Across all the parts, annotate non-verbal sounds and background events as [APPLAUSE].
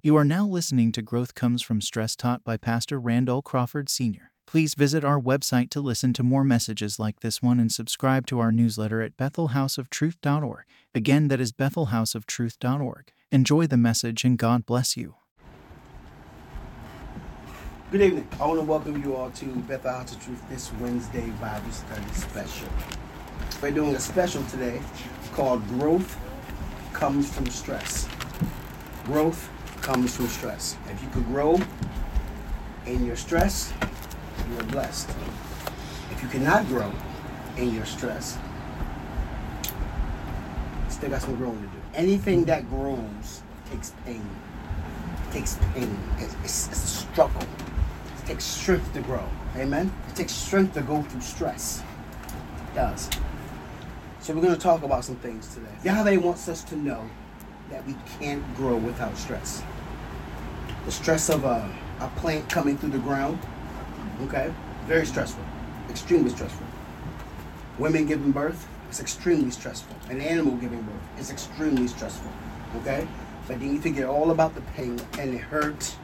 You are now listening to Growth Comes from Stress taught by Pastor Randall Crawford Sr. Please visit our website to listen to more messages like this one and subscribe to our newsletter at bethelhouseoftruth.org. Again, that is bethelhouseoftruth.org. Enjoy the message and God bless you. Good evening. I want to welcome you all to Bethel House of Truth this Wednesday Bible Study Special. We're doing a special today called Growth Comes from Stress. Growth comes from stress. If you could grow in your stress, you are blessed. If you cannot grow in your stress, still got some growing to do. Anything that grows takes pain. It takes pain. It's, it's, it's a struggle. It takes strength to grow. Amen? It takes strength to go through stress. It does. So we're going to talk about some things today. Yahweh wants us to know that we can't grow without stress. The stress of a, a plant coming through the ground, okay, very stressful, extremely stressful. Women giving birth, it's extremely stressful. An animal giving birth is extremely stressful, okay? But then you forget all about the pain and the hurt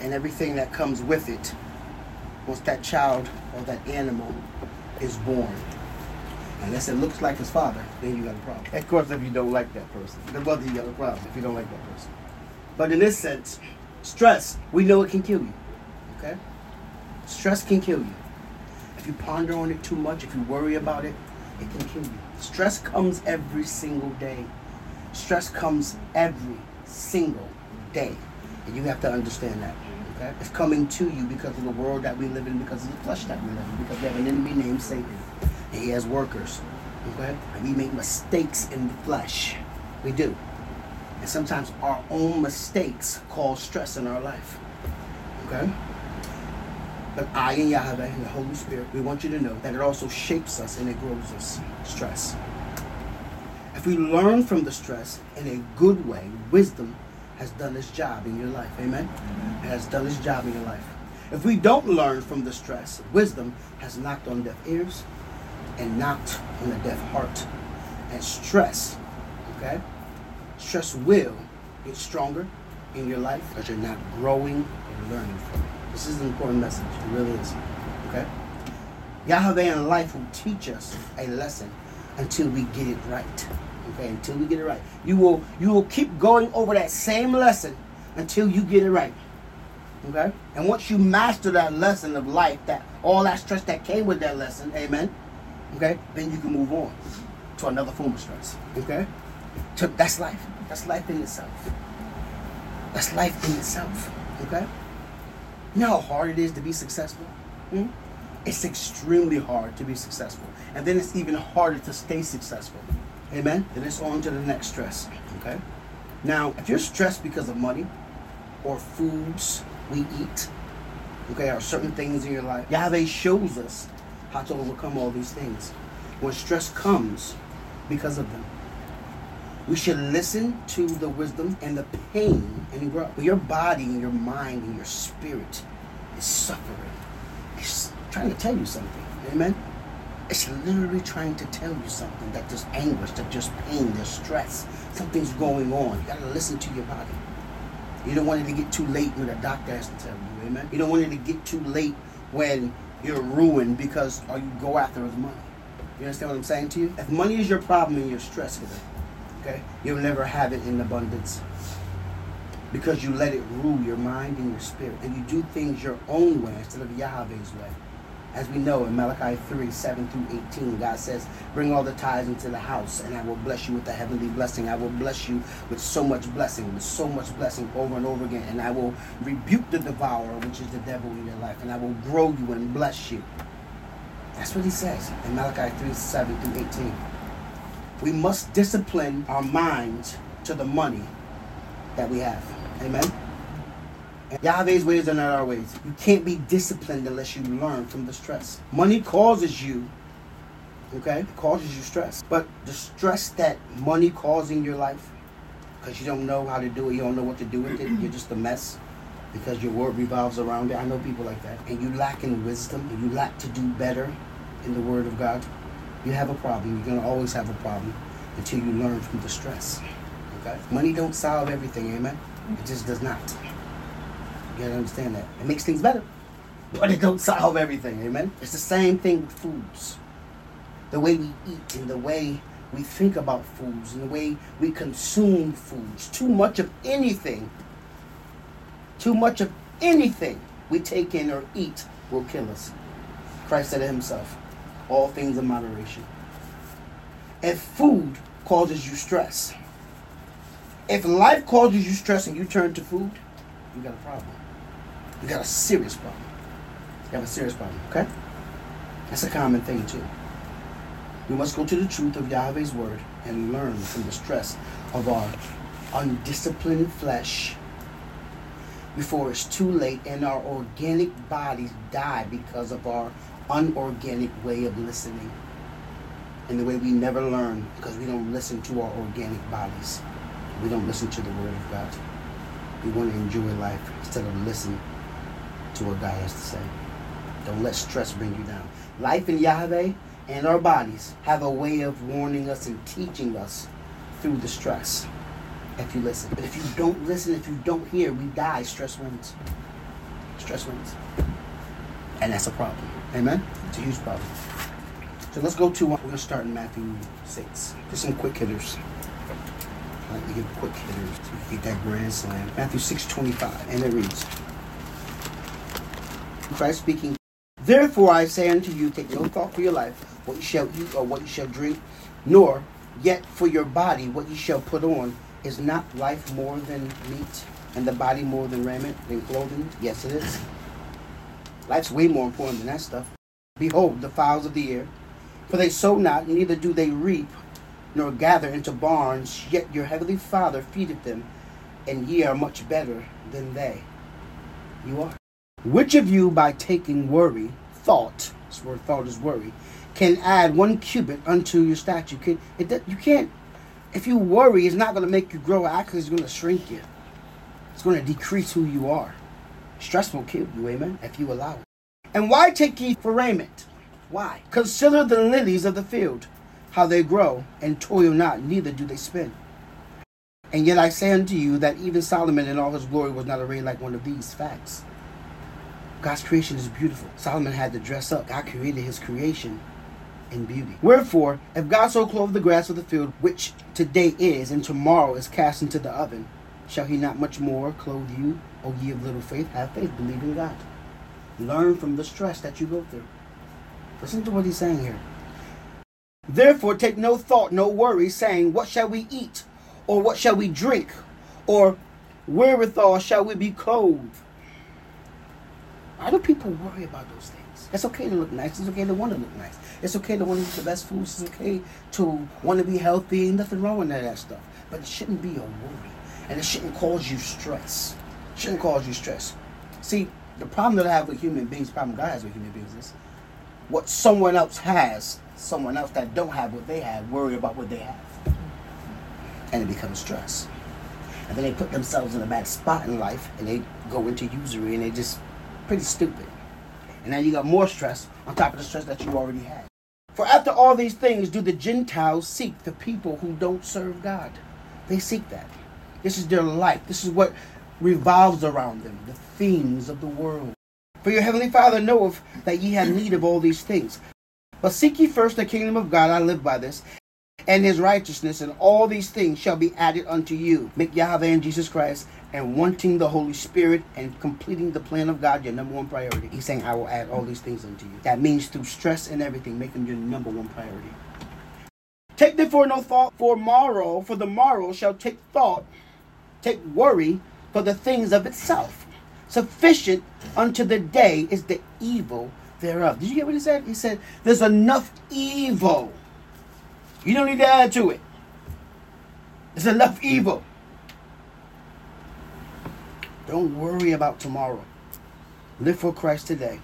and everything that comes with it once that child or that animal is born. Unless it looks like his father, then you got a problem. Of course, if you don't like that person. The brother, you got a problem if you don't like that person. But in this sense, stress, we know it can kill you. Okay? Stress can kill you. If you ponder on it too much, if you worry about it, it can kill you. Stress comes every single day. Stress comes every single day. And you have to understand that. Okay? It's coming to you because of the world that we live in, because of the flesh that we live in, because we have an enemy named Satan. And he has workers. Okay? And we make mistakes in the flesh. We do. And sometimes our own mistakes cause stress in our life. Okay? But I and Yahweh and the Holy Spirit, we want you to know that it also shapes us and it grows us. Stress. If we learn from the stress in a good way, wisdom has done its job in your life. Amen? It has done its job in your life. If we don't learn from the stress, wisdom has knocked on deaf ears and knocked on a deaf heart. And stress, okay? Stress will get stronger in your life because you're not growing and learning from it. This is an important message. It really is. Okay? Yahweh in life will teach us a lesson until we get it right. Okay, until we get it right. You will you will keep going over that same lesson until you get it right. Okay? And once you master that lesson of life, that all that stress that came with that lesson, amen. Okay, then you can move on to another form of stress. Okay? So that's life. That's life in itself. That's life in itself. Okay? You know how hard it is to be successful? Hmm? It's extremely hard to be successful. And then it's even harder to stay successful. Amen? Then it's on to the next stress. Okay? Now, if you're stressed because of money or foods we eat, okay, or certain things in your life, Yahweh shows us how to overcome all these things. When stress comes because of them. We should listen to the wisdom and the pain and grow. Your body and your mind and your spirit is suffering. It's trying to tell you something. Amen? It's literally trying to tell you something that there's anguish, that there's pain, there's stress. Something's going on. You gotta listen to your body. You don't want it to get too late when the doctor has to tell you. Amen? You don't want it to get too late when you're ruined because all you go after is money. You understand what I'm saying to you? If money is your problem and you're stressed with it, Okay? You'll never have it in abundance. Because you let it rule your mind and your spirit. And you do things your own way instead of Yahweh's way. As we know in Malachi 3, 7 through 18, God says, Bring all the tithes into the house, and I will bless you with the heavenly blessing. I will bless you with so much blessing, with so much blessing over and over again. And I will rebuke the devourer, which is the devil in your life, and I will grow you and bless you. That's what he says in Malachi 3, 7 through 18. We must discipline our minds to the money that we have. Amen. Yahweh's ways are not our ways. You can't be disciplined unless you learn from the stress. Money causes you, okay, it causes you stress. But the stress that money causes in your life, because you don't know how to do it, you don't know what to do with it, you're just a mess because your world revolves around it. I know people like that. And you lack in wisdom, and you lack to do better in the Word of God you have a problem. You're gonna always have a problem until you learn from the stress. Okay? Money don't solve everything, amen. It mm-hmm. just does not. You gotta understand that. It makes things better, but it don't solve everything. Amen. It's the same thing with foods. The way we eat and the way we think about foods and the way we consume foods. Too much of anything, too much of anything we take in or eat will kill us. Christ said it himself. All things in moderation. If food causes you stress, if life causes you stress and you turn to food, you got a problem. You got a serious problem. You have a serious problem, okay? That's a common thing too. We must go to the truth of Yahweh's word and learn from the stress of our undisciplined flesh before it's too late and our organic bodies die because of our unorganic way of listening and the way we never learn because we don't listen to our organic bodies. We don't listen to the word of God. We want to enjoy life instead of listen to what God has to say. Don't let stress bring you down. Life in Yahweh and our bodies have a way of warning us and teaching us through the stress if you listen. But if you don't listen, if you don't hear, we die. Stress wins. Stress wins. And that's a problem. Amen? It's a huge problem. So let's go to, we're going to start in Matthew 6. Just some quick hitters. Like to give quick hitters you get that grand slam. Matthew 6 25. And it reads Christ speaking, Therefore I say unto you, take no thought for your life, what you shall eat or what you shall drink, nor yet for your body what you shall put on. Is not life more than meat, and the body more than raiment, than clothing? Yes, it is. Life's way more important than that stuff. Behold, the fowls of the air, for they sow not, neither do they reap, nor gather into barns, yet your heavenly Father feedeth them, and ye are much better than they. You are. Which of you, by taking worry, thought, this word thought is worry, can add one cubit unto your stature? Can, it, you can't if you worry, it's not going to make you grow. Actually, it's going to shrink you. It's going to decrease who you are. Stress will kill you, amen, if you allow it. And why take ye for raiment? Why? Consider the lilies of the field, how they grow, and toil not, neither do they spin. And yet I say unto you that even Solomon in all his glory was not arrayed like one of these facts. God's creation is beautiful. Solomon had to dress up. God created his creation in beauty. Wherefore, if God so clothe the grass of the field, which today is and tomorrow is cast into the oven, shall he not much more clothe you, O ye of little faith? Have faith, believe in God. Learn from the stress that you go through. Listen to what he's saying here. Therefore, take no thought, no worry, saying, What shall we eat? Or what shall we drink? Or wherewithal shall we be clothed? Why do people worry about those things? It's okay to look nice. It's okay to want to look nice. It's okay to want to eat the best foods. It's okay to want to be healthy. Nothing wrong with that, stuff. But it shouldn't be a worry. And it shouldn't cause you stress. It shouldn't cause you stress. See, the problem that I have with human beings, the problem God has with human beings is what someone else has, someone else that don't have what they have, worry about what they have. And it becomes stress. And then they put themselves in a bad spot in life and they go into usury and they just pretty stupid. And now you got more stress on top of the stress that you already had. For after all these things do the Gentiles seek the people who don't serve God. They seek that. This is their life. This is what revolves around them, the themes of the world. For your heavenly Father knoweth that ye have need of all these things. But seek ye first the kingdom of God, I live by this, and his righteousness, and all these things shall be added unto you. Make Yahweh and Jesus Christ and wanting the Holy Spirit and completing the plan of God your number one priority. He's saying, I will add all these things unto you. That means through stress and everything, make them your number one priority. Take therefore no thought for morrow, for the morrow shall take thought, take worry for the things of itself. Sufficient unto the day is the evil thereof. Did you get what he said? He said, There's enough evil. You don't need to add to it. There's enough evil. Don't worry about tomorrow. Live for Christ today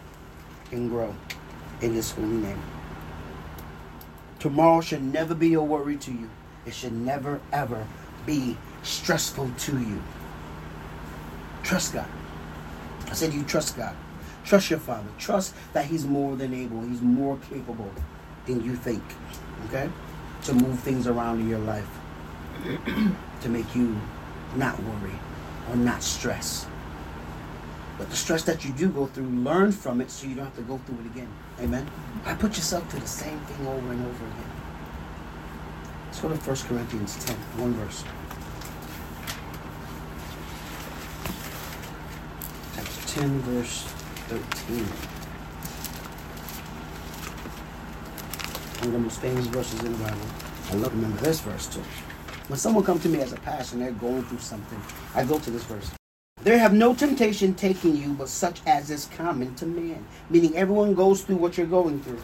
and grow in His holy name. Tomorrow should never be a worry to you. It should never, ever be stressful to you. Trust God. I said you trust God. Trust your Father. Trust that He's more than able. He's more capable than you think. Okay? To move things around in your life. [CLEARS THROAT] to make you not worry or not stress. But the stress that you do go through, learn from it so you don't have to go through it again. Amen. I put yourself through the same thing over and over again. Let's go to 1 Corinthians 10, one verse. Chapter 10, verse 13. One of the most famous verses in the Bible. I love remember this verse too. When someone comes to me as a pastor and they're going through something, I go to this verse. There have no temptation taking you but such as is common to man. Meaning everyone goes through what you're going through.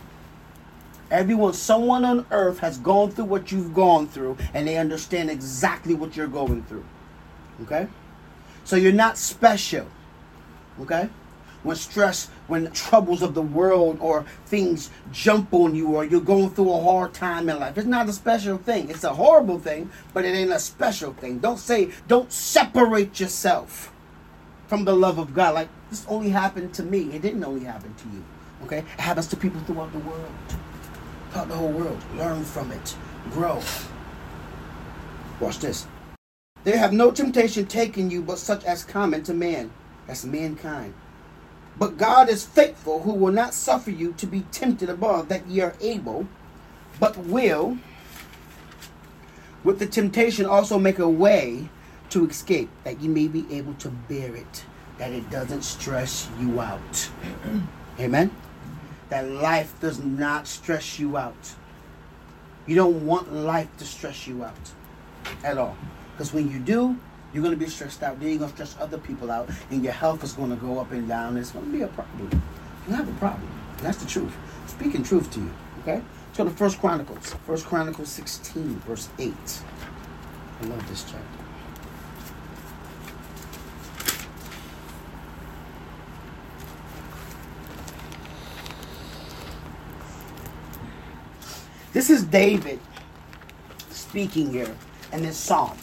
Everyone, someone on earth has gone through what you've gone through and they understand exactly what you're going through. Okay? So you're not special. Okay? when stress, when troubles of the world or things jump on you or you're going through a hard time in life. It's not a special thing. It's a horrible thing, but it ain't a special thing. Don't say, don't separate yourself from the love of God. Like, this only happened to me. It didn't only happen to you. Okay? It happens to people throughout the world. Throughout the whole world. Learn from it. Grow. Watch this. There have no temptation taken you but such as common to man. That's mankind. But God is faithful, who will not suffer you to be tempted above that ye are able, but will, with the temptation, also make a way to escape, that ye may be able to bear it, that it doesn't stress you out. [CLEARS THROAT] Amen? That life does not stress you out. You don't want life to stress you out at all. Because when you do, you're going to be stressed out. Then you're going to stress other people out, and your health is going to go up and down. It's going to be a problem. You have a problem. That's the truth. Speaking truth to you. Okay? Go to First Chronicles. First Chronicles 16, verse 8. I love this chapter. This is David speaking here in this psalm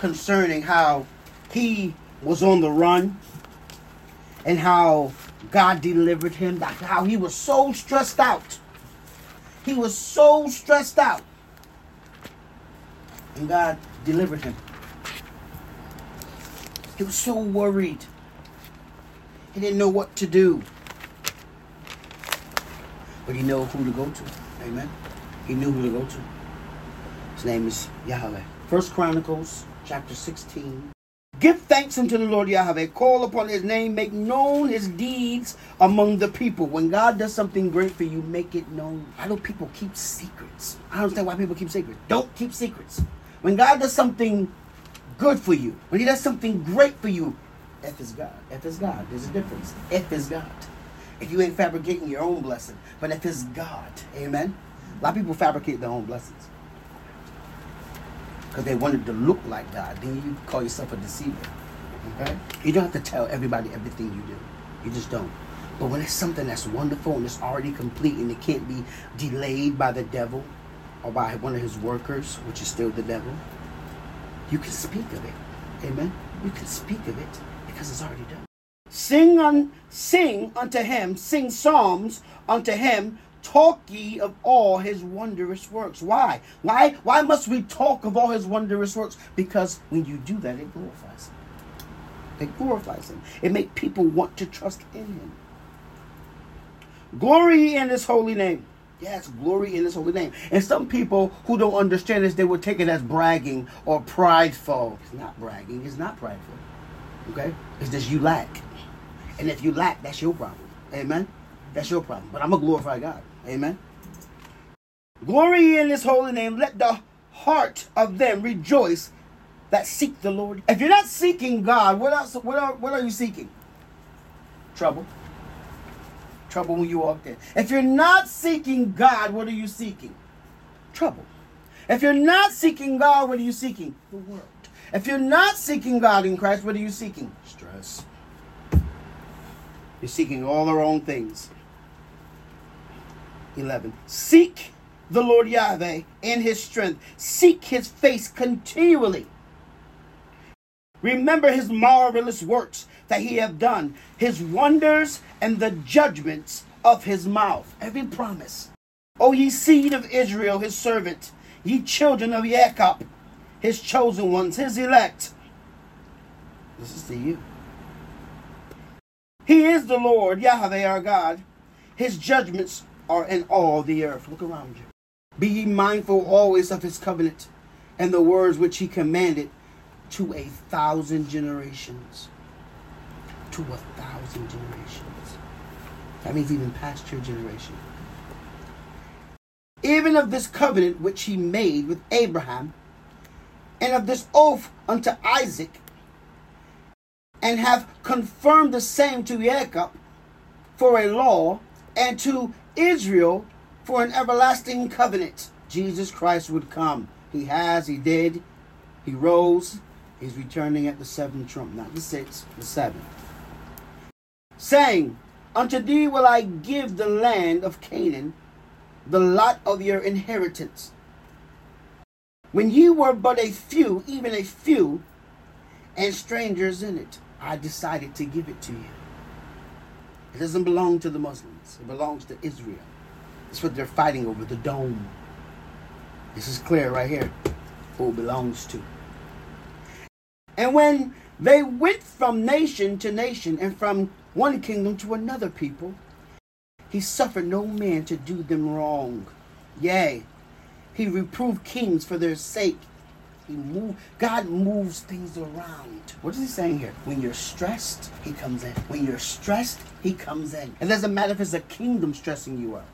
concerning how he was on the run and how God delivered him, how he was so stressed out. He was so stressed out. And God delivered him. He was so worried. He didn't know what to do. But he knew who to go to. Amen. He knew who to go to. His name is Yahweh. First Chronicles chapter 16. Give thanks unto the Lord Yahweh. Call upon his name. Make known his deeds among the people. When God does something great for you, make it known. Why do people keep secrets? I don't understand why people keep secrets. Don't keep secrets. When God does something good for you, when he does something great for you, F is God. F is God. There's a difference. F is God. If you ain't fabricating your own blessing, but F is God. Amen. A lot of people fabricate their own blessings because they wanted to look like God, then you call yourself a deceiver. Okay? You don't have to tell everybody everything you do. You just don't. But when it's something that's wonderful and it's already complete and it can't be delayed by the devil or by one of his workers, which is still the devil, you can speak of it. Amen? You can speak of it because it's already done. Sing on sing unto him, sing psalms unto him Talk ye of all his wondrous works. Why? Why? Why must we talk of all his wondrous works? Because when you do that, it glorifies him. It glorifies him. It makes people want to trust in him. Glory in his holy name. Yes, glory in his holy name. And some people who don't understand this, they will take it as bragging or prideful. It's not bragging, it's not prideful. Okay? It's just you lack. And if you lack, that's your problem. Amen? That's your problem. But I'm going to glorify God. Amen. Glory in his holy name. Let the heart of them rejoice that seek the Lord. If you're not seeking God, what else what are, what are you seeking? Trouble. Trouble when you walk in. If you're not seeking God, what are you seeking? Trouble. If you're not seeking God, what are you seeking? The world. If you're not seeking God in Christ, what are you seeking? Stress. You're seeking all the wrong things. 11. Seek the Lord Yahweh in his strength. Seek his face continually. Remember his marvelous works that he hath done, his wonders and the judgments of his mouth. Every promise. O ye seed of Israel, his servant, ye children of Jacob, his chosen ones, his elect. This is to you. He is the Lord, Yahweh our God. His judgments are in all the earth. Look around you. Be ye mindful always of his covenant and the words which he commanded to a thousand generations. To a thousand generations. That means even past your generation. Even of this covenant which he made with Abraham, and of this oath unto Isaac, and have confirmed the same to Jacob for a law, and to Israel for an everlasting covenant. Jesus Christ would come. He has, he did, he rose, he's returning at the seventh trump, not the sixth, the seventh. Saying, Unto thee will I give the land of Canaan, the lot of your inheritance. When ye were but a few, even a few, and strangers in it, I decided to give it to you. It doesn't belong to the It belongs to Israel. It's what they're fighting over the dome. This is clear right here who it belongs to. And when they went from nation to nation and from one kingdom to another people, he suffered no man to do them wrong. Yea, he reproved kings for their sake. He move, God moves things around. What is he saying here? When you're stressed, he comes in. When you're stressed, he comes in. It doesn't matter if it's a kingdom stressing you out.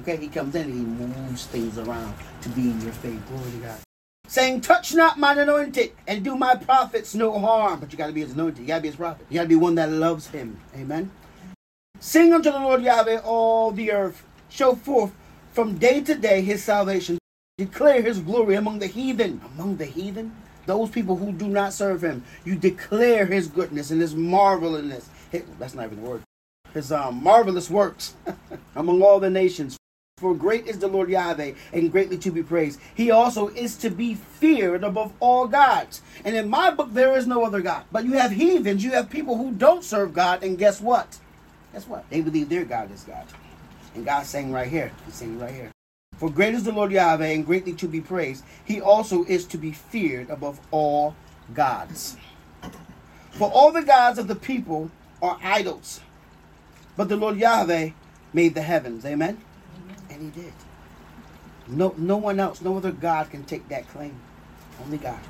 Okay, he comes in and he moves things around to be in your favor. Glory to God. Saying, touch not mine anointed and do my prophets no harm. But you got to be his anointed. You got to be his prophet. You got to be one that loves him. Amen. Sing unto the Lord Yahweh all the earth. Show forth from day to day his salvation. Declare his glory among the heathen. Among the heathen? Those people who do not serve him. You declare his goodness and his marvelousness. That's not even the word. His um, marvelous works [LAUGHS] among all the nations. For great is the Lord Yahweh, and greatly to be praised. He also is to be feared above all gods. And in my book, there is no other God. But you have heathens, you have people who don't serve God, and guess what? Guess what? They believe their God is God. And God's saying right here, He's saying right here. For great is the Lord Yahweh, and greatly to be praised. He also is to be feared above all gods. For all the gods of the people are idols, but the Lord Yahweh made the heavens. Amen. And he did. No, no one else, no other God can take that claim. Only God.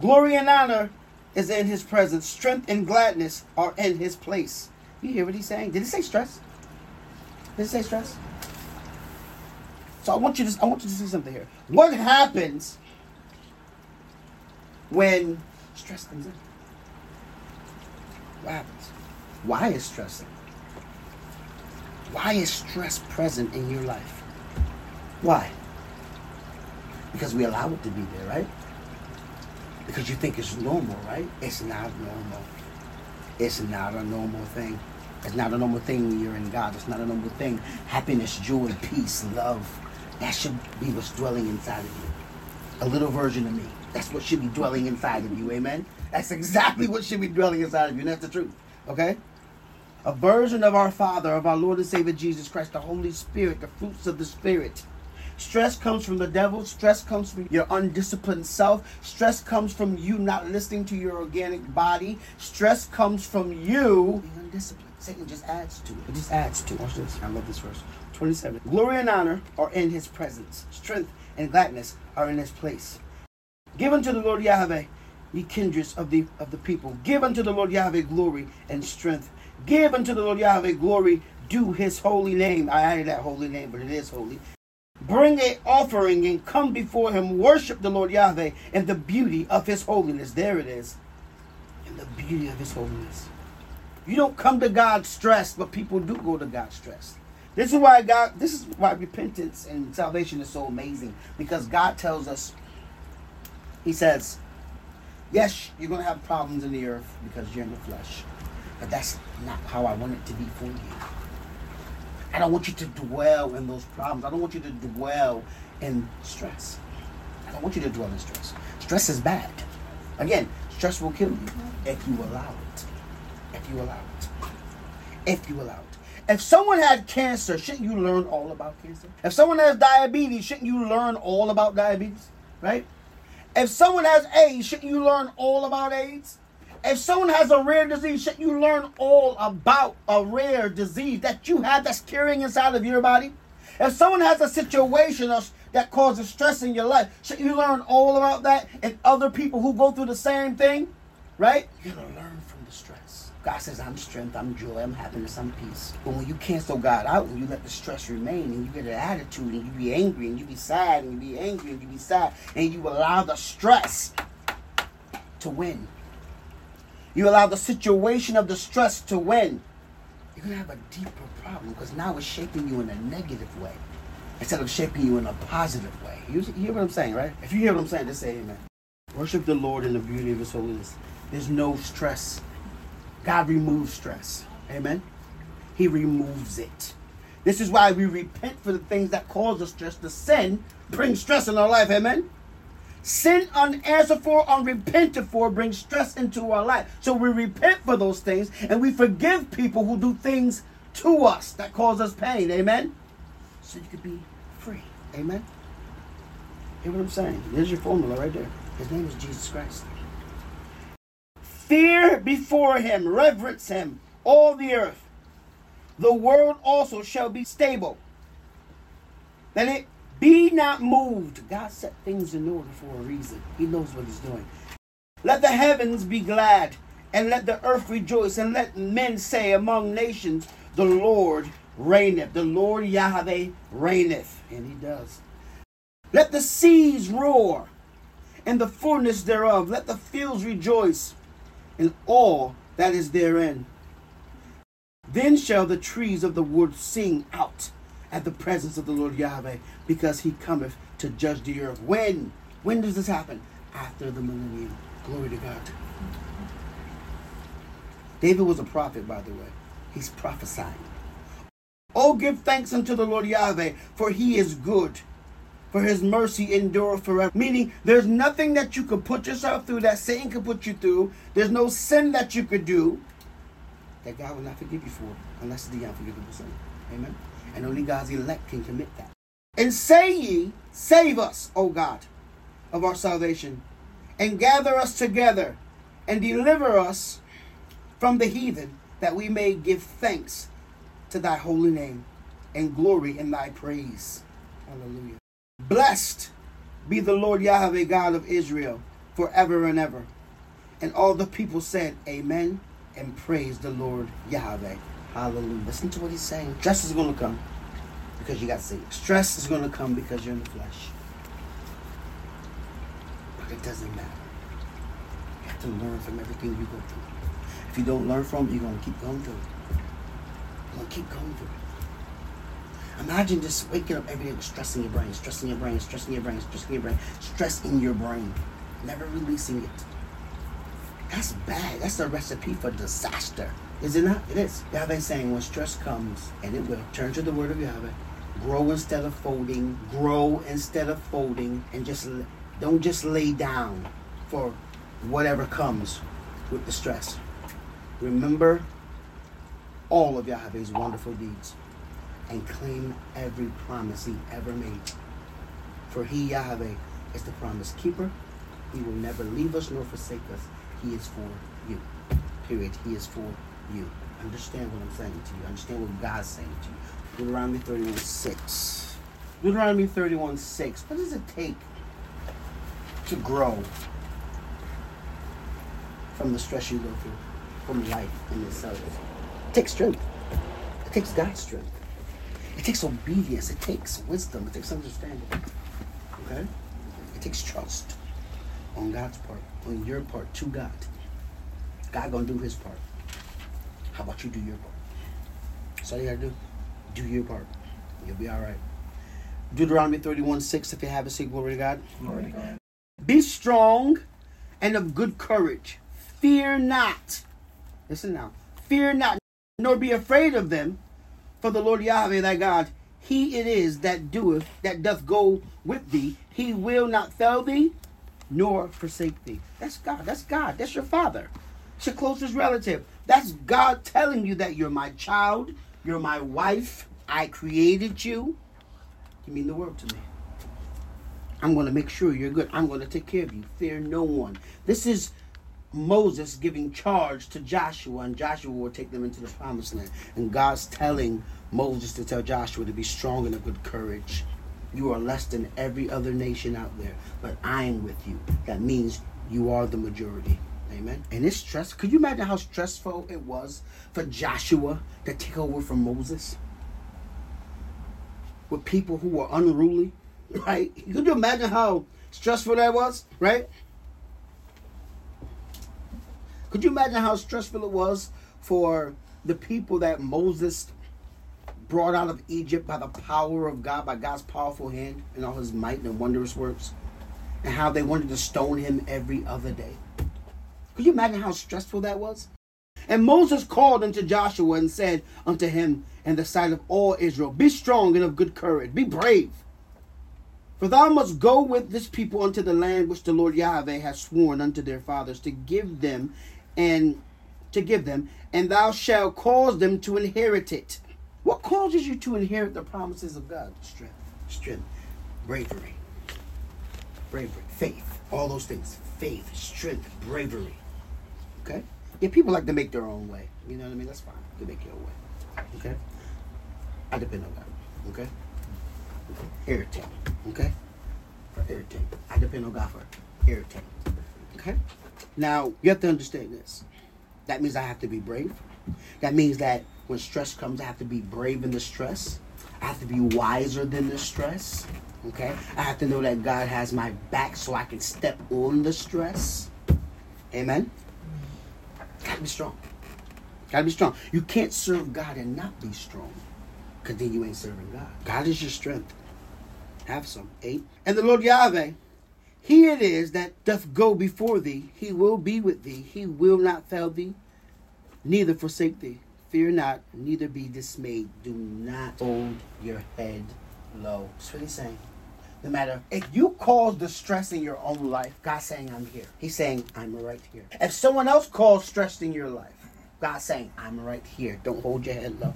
Glory and honor is in his presence. Strength and gladness are in his place. You hear what he's saying? Did he say stress? Did he say stress? So I want you to I want you to see something here. What happens when stress comes in? What happens? Why is stress in? Why is stress present in your life? Why? Because we allow it to be there, right? Because you think it's normal, right? It's not normal. It's not a normal thing. It's not a normal thing when you're in God. It's not a normal thing. Happiness, joy, peace, love. That should be what's dwelling inside of you. A little version of me. That's what should be dwelling inside of you. Amen? That's exactly what should be dwelling inside of you. And that's the truth. Okay? a version of our Father, of our Lord and Savior Jesus Christ, the Holy Spirit, the fruits of the Spirit. Stress comes from the devil. Stress comes from your undisciplined self. Stress comes from you not listening to your organic body. Stress comes from you being undisciplined. Satan just adds to it. It just adds to it. Watch this. I love this verse. 27. Glory and honor are in his presence. Strength and gladness are in his place. Give unto the Lord Yahweh, ye kindreds of the of the people. Give unto the Lord Yahweh glory and strength Give unto the Lord Yahweh glory, due his holy name. I added that holy name, but it is holy. Bring a offering and come before him. Worship the Lord Yahweh and the beauty of his holiness. There it is. In the beauty of his holiness. You don't come to God stressed, but people do go to God stressed. This is why God this is why repentance and salvation is so amazing. Because God tells us, He says, Yes, you're gonna have problems in the earth because you're in the flesh. But that's not how I want it to be for you. I don't want you to dwell in those problems. I don't want you to dwell in stress. I don't want you to dwell in stress. Stress is bad. Again, stress will kill you if you allow it. You allow it. If you allow it. If someone had cancer, shouldn't you learn all about cancer? If someone has diabetes, shouldn't you learn all about diabetes? Right? If someone has AIDS, shouldn't you learn all about AIDS? If someone has a rare disease, shouldn't you learn all about a rare disease that you have that's carrying inside of your body? If someone has a situation that causes stress in your life, shouldn't you learn all about that and other people who go through the same thing? Right? You're going to learn from the stress. God says, I'm strength, I'm joy, I'm happiness, I'm peace. But when you cancel God out and you let the stress remain and you get an attitude and you be angry and you be sad and you be angry and you be sad and you allow the stress to win. You allow the situation of the stress to win. You're going to have a deeper problem because now it's shaping you in a negative way instead of shaping you in a positive way. You, hear what I'm saying, right? If you hear what I'm saying, just say amen. Worship the Lord in the beauty of His holiness. There's no stress. God removes stress. Amen. He removes it. This is why we repent for the things that cause us stress. The sin brings stress in our life. Amen. Sin unanswered for, unrepented for, brings stress into our life. So we repent for those things and we forgive people who do things to us that cause us pain. Amen. So you could be free. Amen. Hear what I'm saying? There's your formula right there. His name is Jesus Christ. Fear before him, reverence him, all the earth. The world also shall be stable. That it be not moved. God set things in order for a reason. He knows what he's doing. Let the heavens be glad, and let the earth rejoice, and let men say among nations, The Lord reigneth. The Lord Yahweh reigneth. And he does. Let the seas roar, and the fullness thereof. Let the fields rejoice, and all that is therein. Then shall the trees of the wood sing out at the presence of the Lord Yahweh, because he cometh to judge the earth. When? When does this happen? After the millennium. Glory to God. David was a prophet, by the way. He's prophesying. Oh, give thanks unto the Lord Yahweh, for he is good. For his mercy endureth forever. Meaning, there's nothing that you could put yourself through that Satan could put you through. There's no sin that you could do that God will not forgive you for unless it's the unforgivable sin. Amen and only God's elect can commit that. And say ye, Save us, O God, of our salvation, and gather us together, and deliver us from the heathen, that we may give thanks to thy holy name, and glory in thy praise. Hallelujah. Blessed be the Lord Yahweh God of Israel, forever and ever. And all the people said, Amen, and praise the Lord Yahweh. Hallelujah. Listen to what he's saying. Stress is going to come because you got sick. Stress is going to come because you're in the flesh. But it doesn't matter. You have to learn from everything you go through. If you don't learn from it, you're going to keep going through it. You're going to keep going through it. Imagine just waking up every day with stress in your brain, stress in your brain, stress in your brain, stress in your brain, stress in your brain, never releasing it. That's bad. That's a recipe for disaster. Is it not? It is. Yahweh saying when stress comes, and it will, turn to the word of Yahweh. Grow instead of folding. Grow instead of folding. And just don't just lay down for whatever comes with the stress. Remember all of Yahweh's wonderful deeds and claim every promise he ever made. For he, Yahweh, is the promise keeper. He will never leave us nor forsake us. He is for you. Period. He is for you. Understand what I'm saying to you. Understand what God's saying to you. Deuteronomy 31 6. Deuteronomy 31 6. What does it take to grow from the stress you go through, from life in itself? It takes strength. It takes God's strength. It takes obedience. It takes wisdom. It takes understanding. Okay? It takes trust on God's part, on your part to God. God gonna do his part. How about you do your part? That's all you gotta do. Do your part. You'll be all right. Deuteronomy 31 6, if you have a say glory to God. Glory to God. Be strong and of good courage. Fear not. Listen now. Fear not, nor be afraid of them. For the Lord Yahweh thy God, he it is that doeth, that doth go with thee. He will not fail thee, nor forsake thee. That's God. That's God. That's your father. It's your closest relative. That's God telling you that you're my child, you're my wife, I created you. You mean the world to me. I'm going to make sure you're good. I'm going to take care of you. Fear no one. This is Moses giving charge to Joshua, and Joshua will take them into the promised land. And God's telling Moses to tell Joshua to be strong and of good courage. You are less than every other nation out there, but I am with you. That means you are the majority. Amen. And it's stress. Could you imagine how stressful it was for Joshua to take over from Moses? With people who were unruly, [LAUGHS] right? Could you imagine how stressful that was, right? Could you imagine how stressful it was for the people that Moses brought out of Egypt by the power of God, by God's powerful hand and all his might and wondrous works, and how they wanted to stone him every other day? Could you imagine how stressful that was? And Moses called unto Joshua and said unto him in the sight of all Israel, Be strong and of good courage, be brave. For thou must go with this people unto the land which the Lord Yahweh has sworn unto their fathers to give them and to give them, and thou shalt cause them to inherit it. What causes you to inherit the promises of God? Strength, strength, bravery, bravery, faith, all those things. Faith, strength, bravery. Okay? Yeah, people like to make their own way. You know what I mean? That's fine. They make your own way. Okay? I depend on God. Okay? Everything. Okay? For everything. I depend on God for everything. Okay? Now, you have to understand this. That means I have to be brave. That means that when stress comes, I have to be brave in the stress. I have to be wiser than the stress. Okay? I have to know that God has my back so I can step on the stress. Amen? Gotta be strong. Gotta be strong. You can't serve God and not be strong. Because then you ain't serving God. God is your strength. Have some. Eight. And the Lord Yahweh he it is that doth go before thee. He will be with thee. He will not fail thee, neither forsake thee. Fear not, neither be dismayed. Do not hold your head low. That's what he's saying. No matter if you cause distress in your own life, God's saying, I'm here. He's saying, I'm right here. If someone else caused stress in your life, God's saying, I'm right here. Don't hold your head low.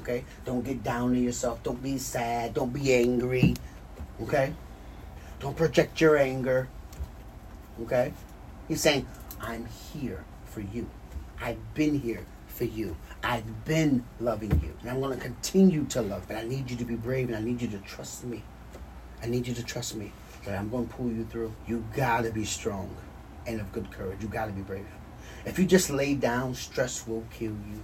Okay? Don't get down on yourself. Don't be sad. Don't be angry. Okay? Don't project your anger. Okay? He's saying, I'm here for you. I've been here for you. I've been loving you. And I'm going to continue to love. But I need you to be brave and I need you to trust me. I need you to trust me. That I'm going to pull you through. You got to be strong and of good courage. You got to be brave. If you just lay down, stress will kill you.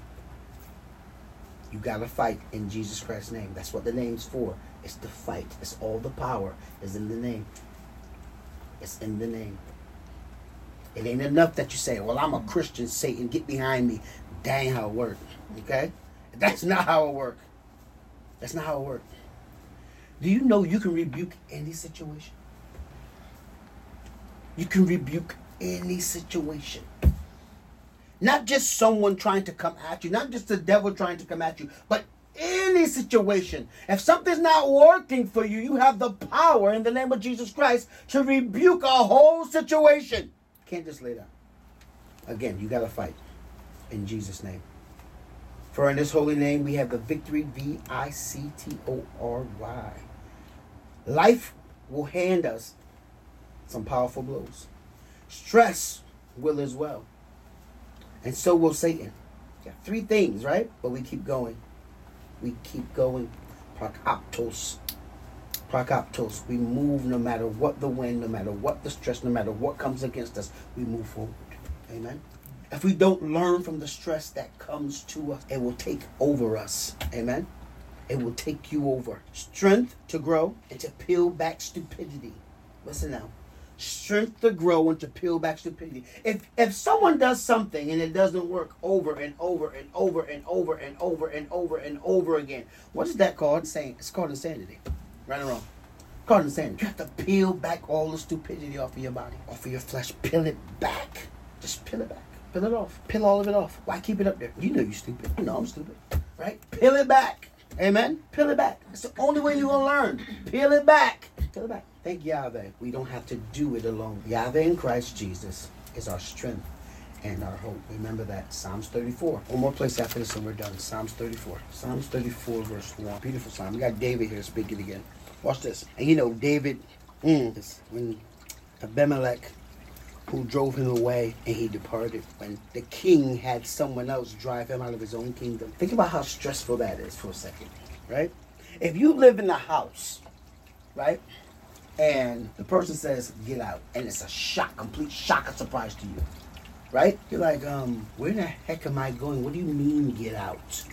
You got to fight in Jesus Christ's name. That's what the name's for. It's the fight. It's all the power is in the name. It's in the name. It ain't enough that you say, well, I'm a Christian, Satan, get behind me. Dang how it works. Okay? That's not how it works. That's not how it works. Do you know you can rebuke any situation? You can rebuke any situation. Not just someone trying to come at you, not just the devil trying to come at you, but any situation. If something's not working for you, you have the power in the name of Jesus Christ to rebuke a whole situation. Can't just lay down. Again, you got to fight in Jesus' name. For in this holy name we have the victory V I C T O R Y. Life will hand us some powerful blows. Stress will as well. And so will Satan. Got three things, right? But we keep going we keep going. Prakoptos. Prakoptos. We move no matter what the wind, no matter what the stress, no matter what comes against us, we move forward. Amen. If we don't learn from the stress that comes to us, it will take over us. Amen. It will take you over. Strength to grow and to peel back stupidity. Listen now strength to grow and to peel back stupidity. If if someone does something and it doesn't work over and over and over and over and over and over and over again, what is that called? Saying it's called insanity. Right or wrong? It's called insanity. You have to peel back all the stupidity off of your body, off of your flesh. Peel it back. Just peel it back. Peel it off. Peel all of it off. Why keep it up there? You know you're stupid. You know I'm stupid. Right? Peel it back. Amen. Peel it back. It's the only way you're gonna learn. Peel it back. Peel it back. Thank Yahweh. We don't have to do it alone. Yahweh in Christ Jesus is our strength and our hope. Remember that. Psalms 34. One more place after this and we're done. Psalms 34. Psalms 34, verse 1. Beautiful psalm. We got David here speaking again. Watch this. And you know, David, mm, when Abimelech who drove him away and he departed when the king had someone else drive him out of his own kingdom. Think about how stressful that is for a second, right? If you live in a house, right, and the person says, get out, and it's a shock, complete shock of surprise to you, right? You're like, um, where the heck am I going? What do you mean get out?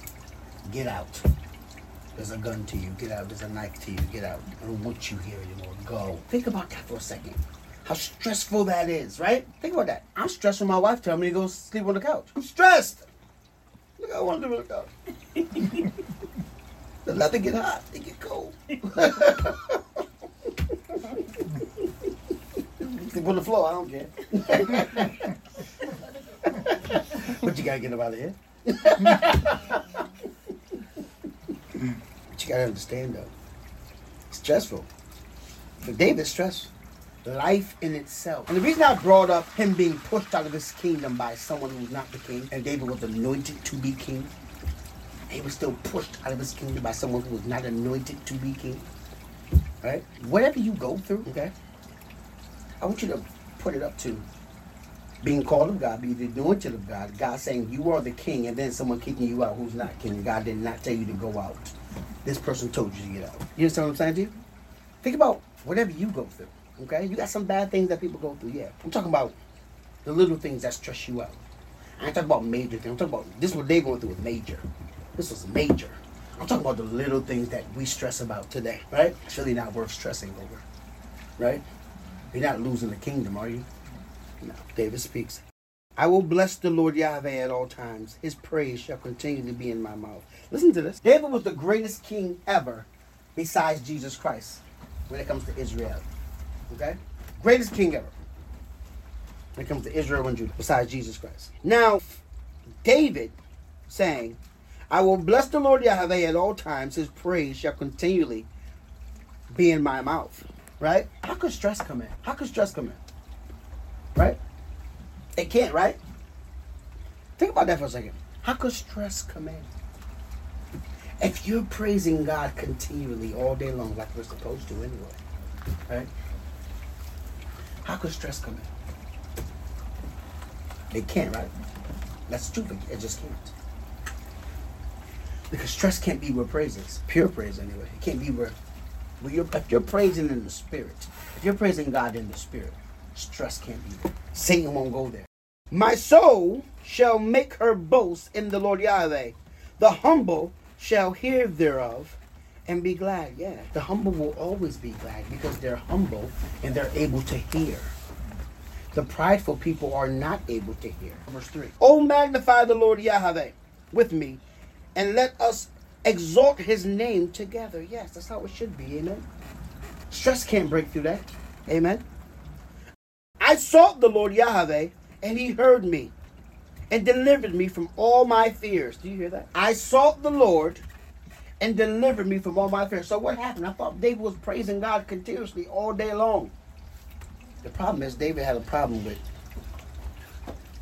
Get out. There's a gun to you. Get out. There's a knife to you. Get out. I don't want you here anymore. Go. Think about that for a second. How stressful that is, right? Think about that. I'm stressed when my wife tells me to go sleep on the couch. I'm stressed. Look, I want to live on the couch. [LAUGHS] Let it get hot. It get cold. [LAUGHS] sleep on the floor. I don't care. [LAUGHS] but you gotta get them out of here. but you gotta understand though, it's stressful. For David, stress, life in itself. And the reason I brought up him being pushed out of his kingdom by someone who was not the king, and David was anointed to be king, he was still pushed out of his kingdom by someone who was not anointed to be king. Right? Whatever you go through, okay, I want you to put it up to being called of God, being the anointed of God, God saying you are the king, and then someone kicking you out who's not king. God did not tell you to go out. This person told you to get out. You understand what I'm saying to you? Think about whatever you go through. Okay? You got some bad things that people go through, yeah. I'm talking about the little things that stress you out. I ain't talking about major things. I'm talking about this what they going through was major. This was major. I'm talking about the little things that we stress about today, right? It's really not worth stressing over. Right? You're not losing the kingdom, are you? No. David speaks. I will bless the Lord Yahweh at all times. His praise shall continue to be in my mouth. Listen to this. David was the greatest king ever besides Jesus Christ when it comes to Israel. Okay? Greatest king ever when it comes to Israel and Judah besides Jesus Christ. Now, David saying, I will bless the Lord Yahweh at all times. His praise shall continually be in my mouth. Right? How could stress come in? How could stress come in? Right? It can't, right? Think about that for a second. How could stress come in? If you're praising God continually all day long, like we're supposed to anyway, right? How could stress come in? It can't, right? That's stupid. It just can't. Because stress can't be where praise is. Pure praise, anyway. It can't be where, where you're, if you're praising in the spirit, if you're praising God in the spirit, stress can't be there. Satan won't go there. My soul shall make her boast in the Lord Yahweh. The humble shall hear thereof and be glad. Yeah, the humble will always be glad because they're humble and they're able to hear. The prideful people are not able to hear. Verse 3. Oh, magnify the Lord Yahweh with me, and let us exalt his name together. Yes, that's how it should be. Amen. Stress can't break through that. Amen. I sought the Lord Yahweh, and he heard me and delivered me from all my fears. Do you hear that? I sought the Lord and delivered me from all my fears. So what happened? I thought David was praising God continuously all day long. The problem is David had a problem with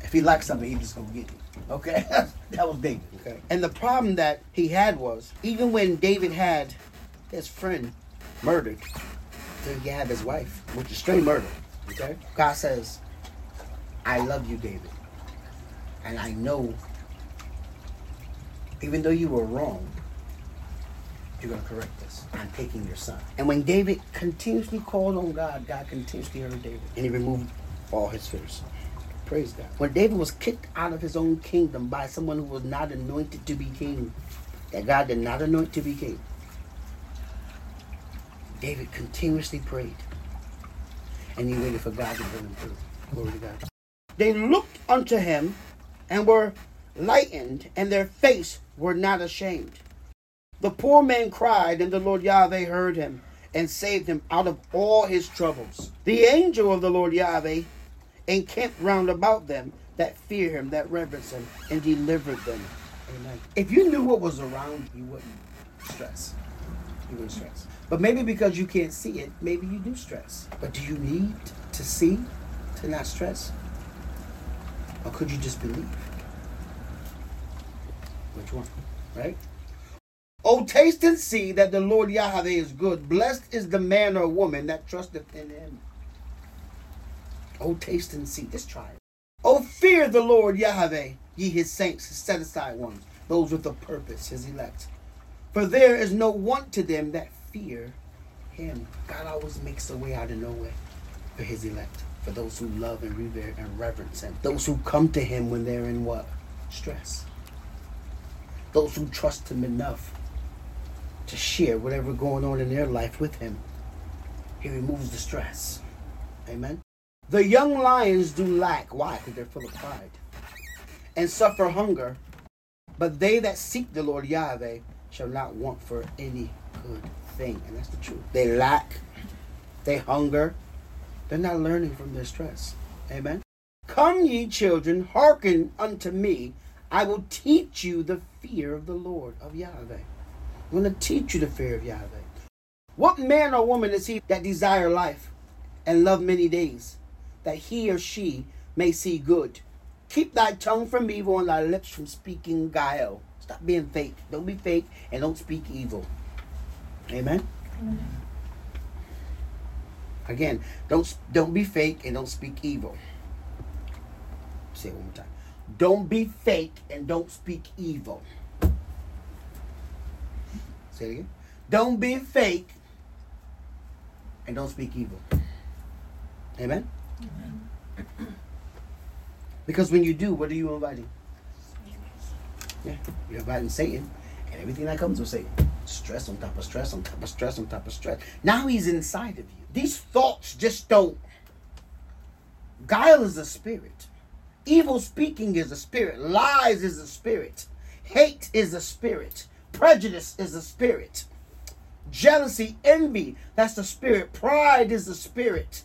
if he liked something, he just gonna get it. Okay, [LAUGHS] that was David. Okay, and the problem that he had was even when David had his friend murdered, then he had his wife, which is straight murder. Okay, God says, "I love you, David, and I know, even though you were wrong, you're going to correct this. I'm taking your son. And when David continuously called on God, God continuously heard David. And he removed all his fears. Praise God. When David was kicked out of his own kingdom by someone who was not anointed to be king, that God did not anoint to be king, David continuously prayed. And he waited for God to bring him through. Glory to God. They looked unto him and were lightened, and their face were not ashamed. The poor man cried, and the Lord Yahweh heard him and saved him out of all his troubles. The angel of the Lord Yahweh encamped round about them that fear him, that reverence him, and delivered them. Amen. If you knew what was around, you wouldn't stress. You wouldn't stress. But maybe because you can't see it, maybe you do stress. But do you need to see to not stress? Or could you just believe? Which one? Right? Oh, taste and see that the Lord Yahweh is good. Blessed is the man or woman that trusteth in him. Oh, taste and see. Just try it. Oh, fear the Lord Yahweh, ye his saints, his set aside ones, those with a purpose, his elect. For there is no want to them that fear him. God always makes a way out of nowhere for his elect, for those who love and revere and reverence him, those who come to him when they're in what? Stress. Those who trust him enough to share whatever going on in their life with him. He removes the stress. Amen. The young lions do lack. Why? Because they're full of pride. And suffer hunger. But they that seek the Lord Yahweh shall not want for any good thing. And that's the truth. They lack. They hunger. They're not learning from their stress. Amen. Come, ye children, hearken unto me. I will teach you the fear of the Lord of Yahweh. I'm going to teach you the fear of Yahweh. What man or woman is he that desire life and love many days, that he or she may see good? Keep thy tongue from evil and thy lips from speaking guile. Stop being fake. Don't be fake and don't speak evil. Amen. Again, don't don't be fake and don't speak evil. Say it one more time. Don't be fake and don't speak evil. Say it again. Don't be fake and don't speak evil. Amen? Amen. Because when you do, what are you inviting? Yeah, you're inviting Satan and everything that comes with Satan. Stress on top of stress on top of stress on top of stress. Now he's inside of you. These thoughts just don't. Guile is a spirit. Evil speaking is a spirit. Lies is a spirit. Hate is a spirit. Prejudice is a spirit. Jealousy, envy, that's the spirit. Pride is the spirit.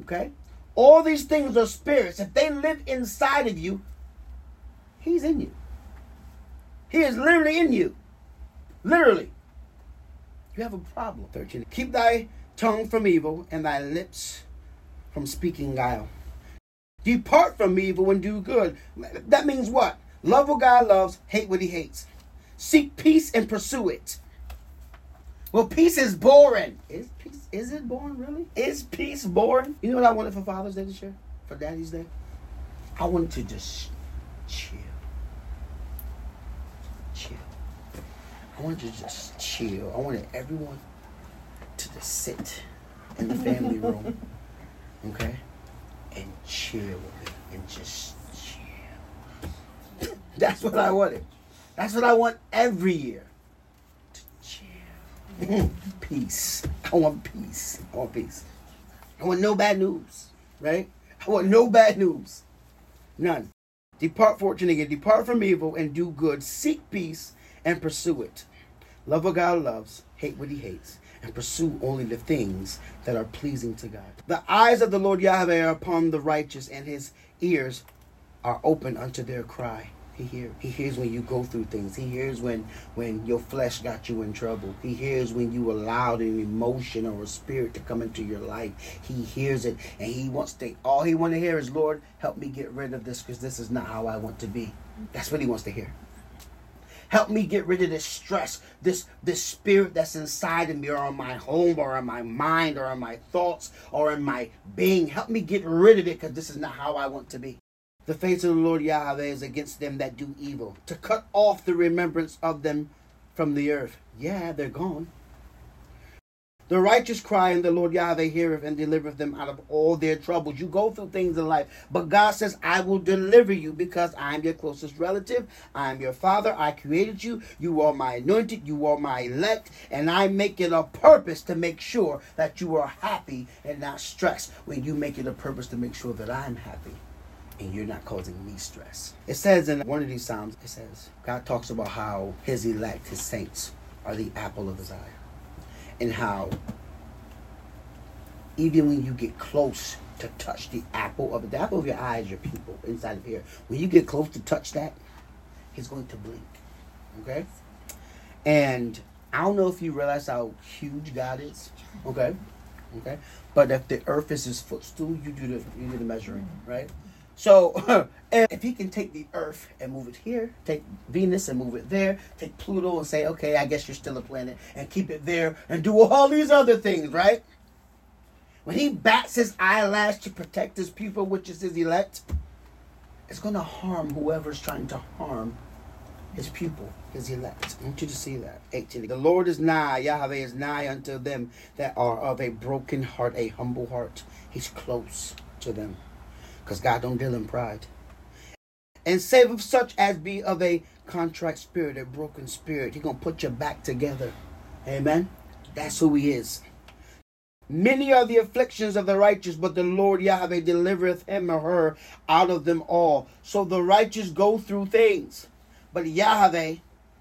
Okay? All these things are spirits. If they live inside of you, He's in you. He is literally in you. Literally. You have a problem. 13. Keep thy tongue from evil and thy lips from speaking guile. Depart from evil and do good. That means what? Love what God loves, hate what he hates. Seek peace and pursue it. Well, peace is boring. Is peace is it boring really? Is peace boring? You know what I wanted for Father's Day this year? For Daddy's Day? I wanted to just chill. Chill. I wanted to just chill. I wanted everyone to just sit in the family [LAUGHS] room. Okay? And chill with me. And just chill. [LAUGHS] That's what I wanted. That's what I want every year. [LAUGHS] peace. I want peace. I want peace. I want no bad news, right? I want no bad news. None. Depart fortune again. Depart from evil and do good. Seek peace and pursue it. Love what God loves, hate what he hates, and pursue only the things that are pleasing to God. The eyes of the Lord Yahweh are upon the righteous, and his ears are open unto their cry. He hears. He hears when you go through things. He hears when when your flesh got you in trouble. He hears when you allowed an emotion or a spirit to come into your life. He hears it, and he wants to. All he want to hear is, "Lord, help me get rid of this, because this is not how I want to be." That's what he wants to hear. Help me get rid of this stress, this this spirit that's inside of me, or in my home, or in my mind, or in my thoughts, or in my being. Help me get rid of it, because this is not how I want to be. The face of the Lord Yahweh is against them that do evil, to cut off the remembrance of them from the earth. Yeah, they're gone. The righteous cry, and the Lord Yahweh heareth and delivereth them out of all their troubles. You go through things in life, but God says, I will deliver you because I am your closest relative. I am your father. I created you. You are my anointed. You are my elect. And I make it a purpose to make sure that you are happy and not stressed when you make it a purpose to make sure that I'm happy and you're not causing me stress. It says in one of these Psalms, it says, God talks about how his elect, his saints, are the apple of his eye. And how even when you get close to touch the apple of the apple of your eye is your people inside of here. When you get close to touch that, he's going to blink. Okay? And I don't know if you realize how huge God is. Okay? Okay? But if the earth is his footstool, you do the you do the measuring, right? So [LAUGHS] if he can take the Earth and move it here, take Venus and move it there, take Pluto and say, okay, I guess you're still a planet, and keep it there, and do all these other things, right? when he bats his eyelash to protect his people, which is his elect, it's going to harm whoever's trying to harm his people, his elect. I want you to see that. 18. The Lord is nigh, Yahweh is nigh unto them that are of a broken heart, a humble heart. He's close to them. Because God don't deal in pride. And save of such as be of a contrite spirit, a broken spirit. He gonna put you back together. Amen. That's who he is. Many are the afflictions of the righteous, but the Lord Yahweh delivereth him or her out of them all. So the righteous go through things, but Yahweh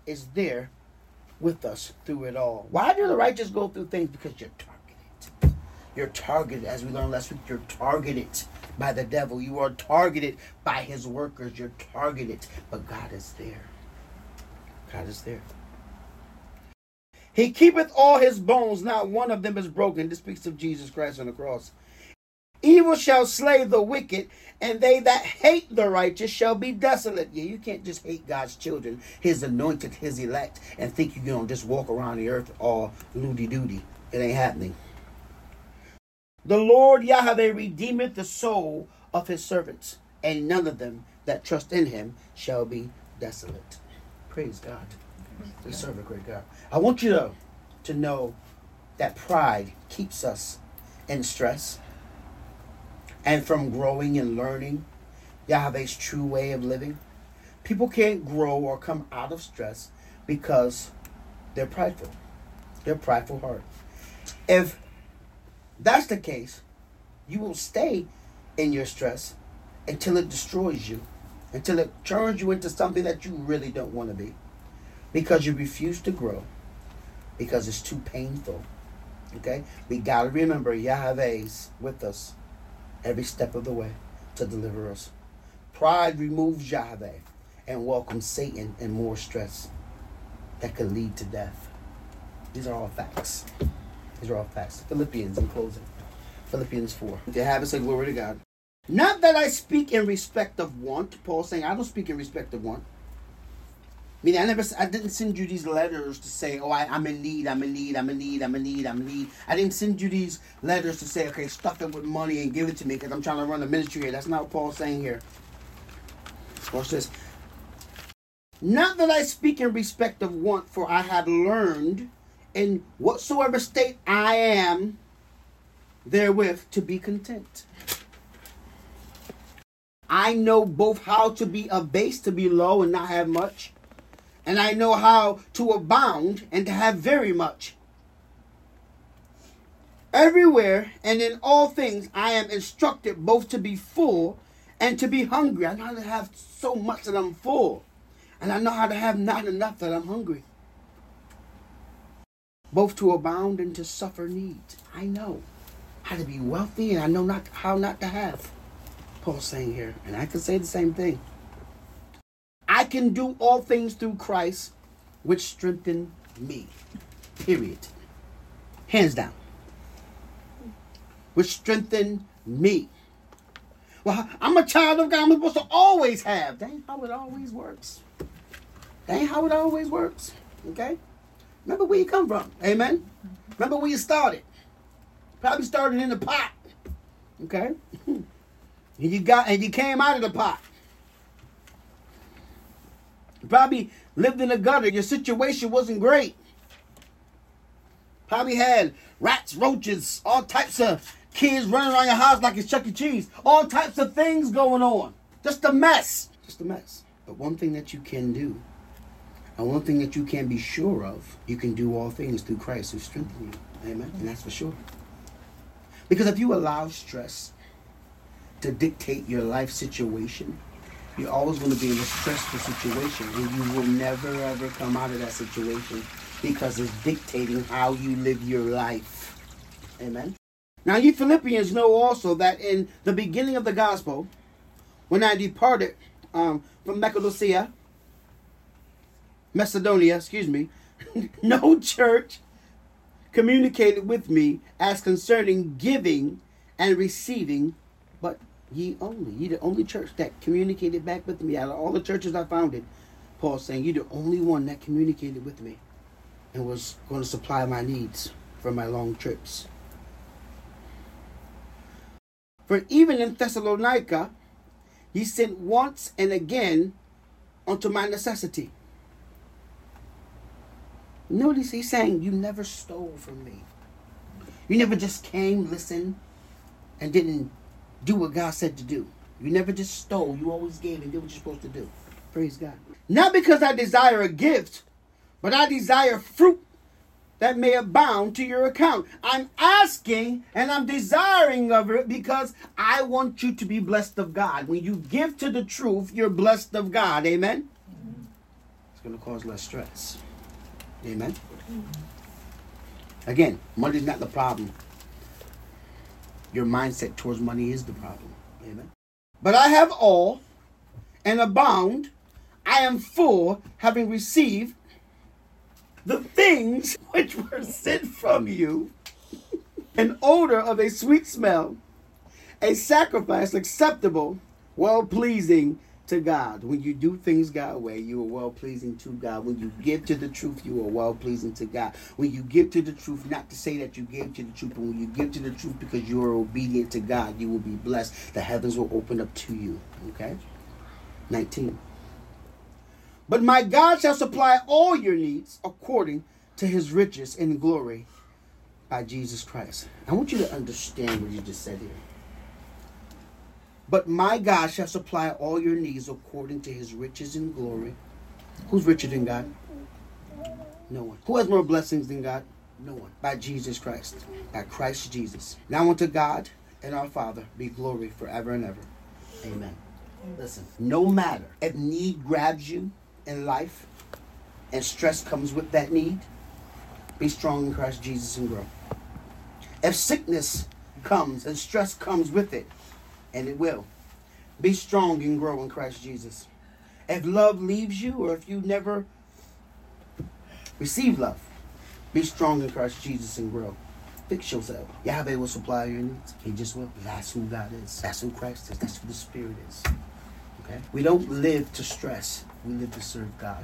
is there with us through it all. Why do the righteous go through things? Because you're targeted. You're targeted, as we learned last week, you're targeted by the devil. You are targeted by his workers. You're targeted, but God is there. God is there. He keepeth all his bones, not one of them is broken. This speaks of Jesus Christ on the cross. Evil shall slay the wicked, and they that hate the righteous shall be desolate. Yeah, you can't just hate God's children, his anointed, his elect, and think you're going to just walk around the earth all loody doody. It ain't happening. The Lord Yahweh redeemeth the soul of his servants, and none of them that trust in him shall be desolate. Praise God. We serve a great God. I want you to, to know that pride keeps us in stress and from growing and learning Yahweh's true way of living. People can't grow or come out of stress because they're prideful. They're prideful heart. If that's the case, you will stay in your stress until it destroys you, until it turns you into something that you really don't want to be because you refuse to grow because it's too painful. Okay? We got to remember Yahweh's with us every step of the way to deliver us. Pride removes Yahweh and welcomes Satan and more stress that could lead to death. These are all facts. These are all facts. Philippians in closing. Philippians 4. To have it say glory to God. Not that I speak in respect of want. Paul saying, I don't speak in respect of want. I mean, I never, I didn't send you these letters to say, oh, I, am in need, I'm in need, I'm in need, I'm in need, I'm in need. I didn't send you these letters to say, okay, stuff it with money and give it to me because I'm trying to run a ministry here. That's not what Paul's saying here. Watch this. Not that I speak in respect of want, for I have learned in whatsoever state I am therewith to be content. I know both how to be abased, to be low and not have much, and I know how to abound and to have very much. Everywhere and in all things I am instructed both to be full and to be hungry. I know how to have so much that I'm full, and I know how to have not enough that I'm hungry. Both to abound and to suffer need. I know how to be wealthy, and I know not how not to have. Paul's saying here, and I can say the same thing. I can do all things through Christ, which strengthen me. Period. Hands down. Which strengthen me. Well, I'm a child of God. I'm supposed to always have. That ain't how it always works. That ain't how it always works. Okay? Remember where you come from. Amen? Remember where you started. Probably started in the pot. Okay? [LAUGHS] and you got and you came out of the pot probably lived in a gutter. Your situation wasn't great. Probably had rats, roaches, all types of kids running around your house like it's Chuck E. Cheese. All types of things going on. Just a mess. Just a mess. But one thing that you can do, and one thing that you can be sure of, you can do all things through Christ who strengthens you. Amen. And that's for sure. Because if you allow stress to dictate your life situation, you're always going to be in a stressful situation and you will never ever come out of that situation because it's dictating how you live your life. Amen. Now, you Philippians know also that in the beginning of the gospel, when I departed um, from Macedonia, Macedonia, excuse me, [LAUGHS] no church communicated with me as concerning giving and receiving, but Ye only. Ye the only church that communicated back with me. Out of all the churches I founded, Paul saying, you the only one that communicated with me and was going to supply my needs for my long trips. For even in Thessalonica, he sent once and again unto my necessity. Notice he's saying, You never stole from me. You never just came, listened, and didn't do what God said to do. You never just stole. You always gave and did what you're supposed to do. Praise God. Not because I desire a gift, but I desire fruit that may abound to your account. I'm asking and I'm desiring of it because I want you to be blessed of God. When you give to the truth, you're blessed of God. Amen? It's going to cause less stress. Amen? Again, money's not the problem. Your mindset towards money is the problem. Amen? But I have all and abound. I am full, having received the things which were sent from you, an odor of a sweet smell, a sacrifice acceptable, well pleasing to God. When you do things God way, you are well pleasing to God. When you give to the truth, you are well pleasing to God. When you give to the truth, not to say that you gave to the truth, but when you give to the truth because you are obedient to God, you will be blessed. The heavens will open up to you. Okay? 19. But my God shall supply all your needs according to his riches in glory by Jesus Christ. I want you to understand what you just said here. But my God shall supply all your needs according to his riches in glory. Who's richer than God? No one. Who has more blessings than God? No one. By Jesus Christ. By Christ Jesus. Now unto God and our Father be glory forever and ever. Amen. Listen, no matter if need grabs you, in life and stress comes with that need, be strong in Christ Jesus and grow. If sickness comes and stress comes with it, and it will, be strong and grow in Christ Jesus. If love leaves you or if you never receive love, be strong in Christ Jesus and grow. Fix yourself. Yahweh will supply your needs. He just will. That's who God is. That's who Christ is. That's who the Spirit is. Okay? We don't live to stress. We live to serve God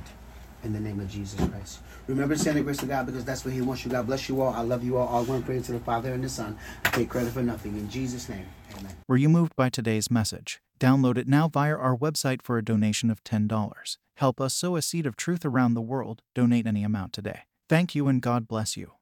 in the name of Jesus Christ. Remember to send the grace to God because that's what He wants you. God bless you all. I love you all. All one praise to the Father and the Son. I take credit for nothing. In Jesus' name, Were you moved by today's message? Download it now via our website for a donation of $10. Help us sow a seed of truth around the world. Donate any amount today. Thank you and God bless you.